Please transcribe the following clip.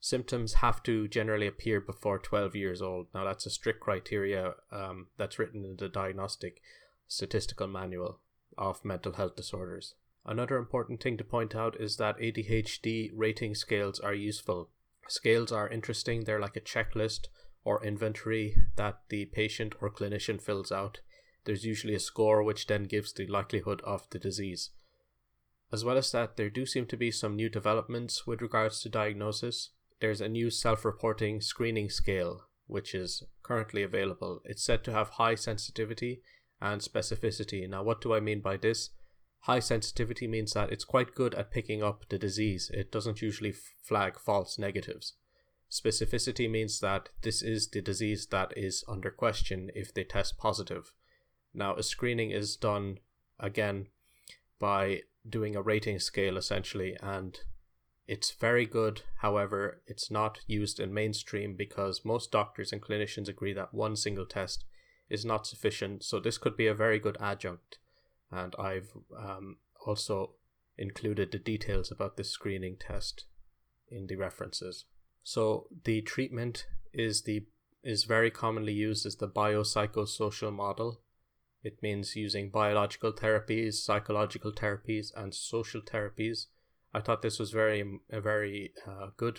symptoms have to generally appear before 12 years old. Now, that's a strict criteria um, that's written in the Diagnostic Statistical Manual of Mental Health Disorders. Another important thing to point out is that ADHD rating scales are useful. Scales are interesting, they're like a checklist or inventory that the patient or clinician fills out. There's usually a score which then gives the likelihood of the disease. As well as that, there do seem to be some new developments with regards to diagnosis. There's a new self reporting screening scale which is currently available. It's said to have high sensitivity and specificity. Now, what do I mean by this? High sensitivity means that it's quite good at picking up the disease, it doesn't usually flag false negatives. Specificity means that this is the disease that is under question if they test positive. Now, a screening is done again by doing a rating scale essentially, and it's very good. However, it's not used in mainstream because most doctors and clinicians agree that one single test is not sufficient. So, this could be a very good adjunct. And I've um, also included the details about this screening test in the references. So, the treatment is the is very commonly used as the biopsychosocial model it means using biological therapies, psychological therapies, and social therapies. I thought this was very, a very uh, good